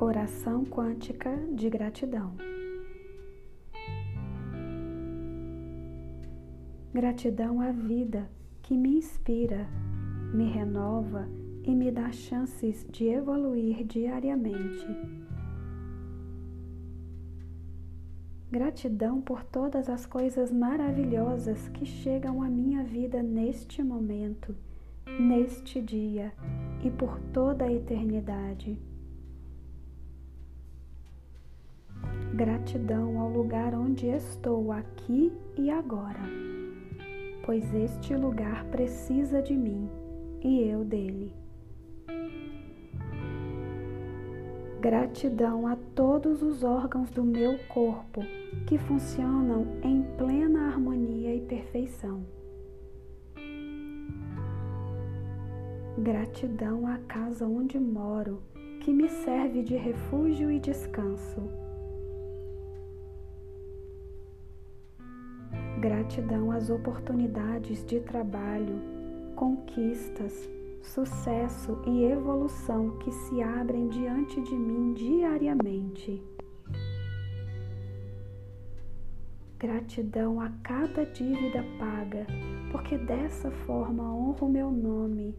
Meditação quântica de gratidão. Gratidão à vida que me inspira, me renova e me dá chances de evoluir diariamente. Gratidão por todas as coisas maravilhosas que chegam à minha vida neste momento, neste dia e por toda a eternidade. Gratidão ao lugar onde estou aqui e agora, pois este lugar precisa de mim e eu dele. Gratidão a todos os órgãos do meu corpo que funcionam em plena harmonia e perfeição. Gratidão à casa onde moro, que me serve de refúgio e descanso. Gratidão às oportunidades de trabalho, conquistas, sucesso e evolução que se abrem diante de mim diariamente. Gratidão a cada dívida paga, porque dessa forma honro meu nome,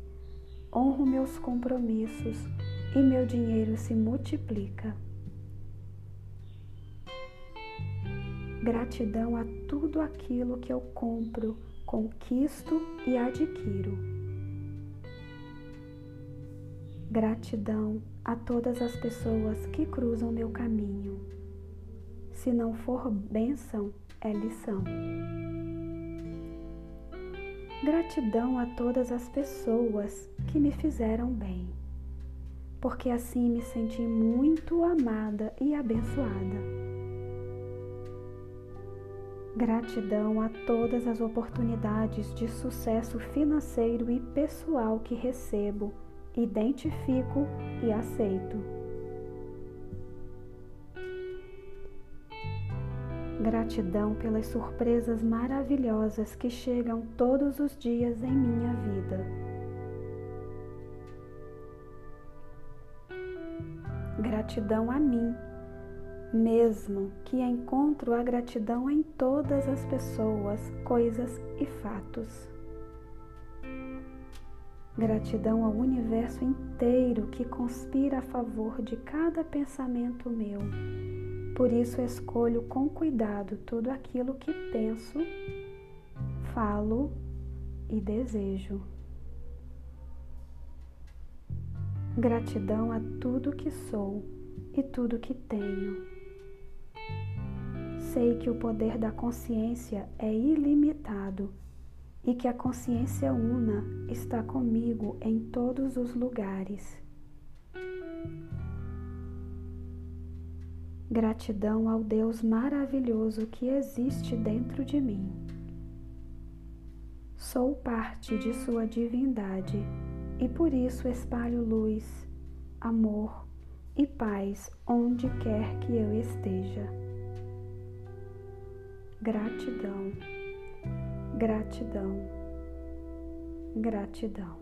honro meus compromissos e meu dinheiro se multiplica. Gratidão a tudo aquilo que eu compro, conquisto e adquiro. Gratidão a todas as pessoas que cruzam meu caminho. Se não for bênção, é lição. Gratidão a todas as pessoas que me fizeram bem, porque assim me senti muito amada e abençoada. Gratidão a todas as oportunidades de sucesso financeiro e pessoal que recebo, identifico e aceito. Gratidão pelas surpresas maravilhosas que chegam todos os dias em minha vida. Gratidão a mim mesmo que encontro a gratidão em todas as pessoas, coisas e fatos. Gratidão ao universo inteiro que conspira a favor de cada pensamento meu. Por isso escolho com cuidado tudo aquilo que penso, falo e desejo. Gratidão a tudo que sou e tudo que tenho sei que o poder da consciência é ilimitado e que a consciência una está comigo em todos os lugares. Gratidão ao Deus maravilhoso que existe dentro de mim. Sou parte de Sua divindade e por isso espalho luz, amor e paz onde quer que eu esteja. Gratidão, gratidão, gratidão.